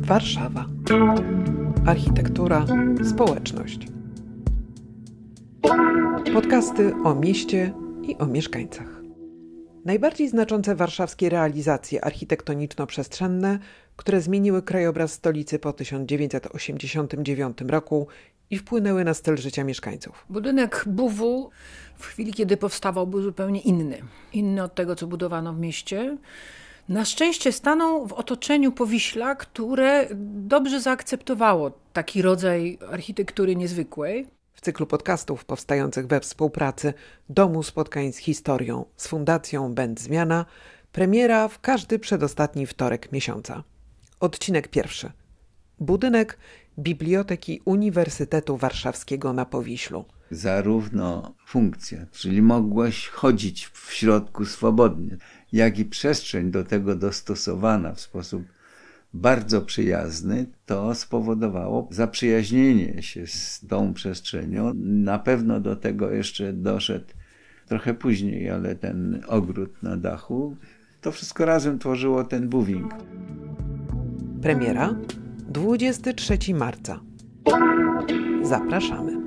Warszawa. Architektura, społeczność. Podcasty o mieście i o mieszkańcach. Najbardziej znaczące warszawskie realizacje architektoniczno-przestrzenne, które zmieniły krajobraz stolicy po 1989 roku i wpłynęły na styl życia mieszkańców. Budynek BUW w chwili, kiedy powstawał, był zupełnie inny. Inny od tego, co budowano w mieście. Na szczęście stanął w otoczeniu Powiśla, które dobrze zaakceptowało taki rodzaj architektury niezwykłej. W cyklu podcastów powstających we współpracy Domu Spotkań z Historią z Fundacją Będ Zmiana premiera w każdy przedostatni wtorek miesiąca. Odcinek pierwszy. Budynek Biblioteki Uniwersytetu Warszawskiego na Powiślu. Zarówno funkcja, czyli mogłaś chodzić w środku swobodnie, jak i przestrzeń do tego dostosowana w sposób bardzo przyjazny, to spowodowało zaprzyjaźnienie się z tą przestrzenią. Na pewno do tego jeszcze doszedł trochę później, ale ten ogród na dachu, to wszystko razem tworzyło ten buwing. Premiera 23 marca. Zapraszamy.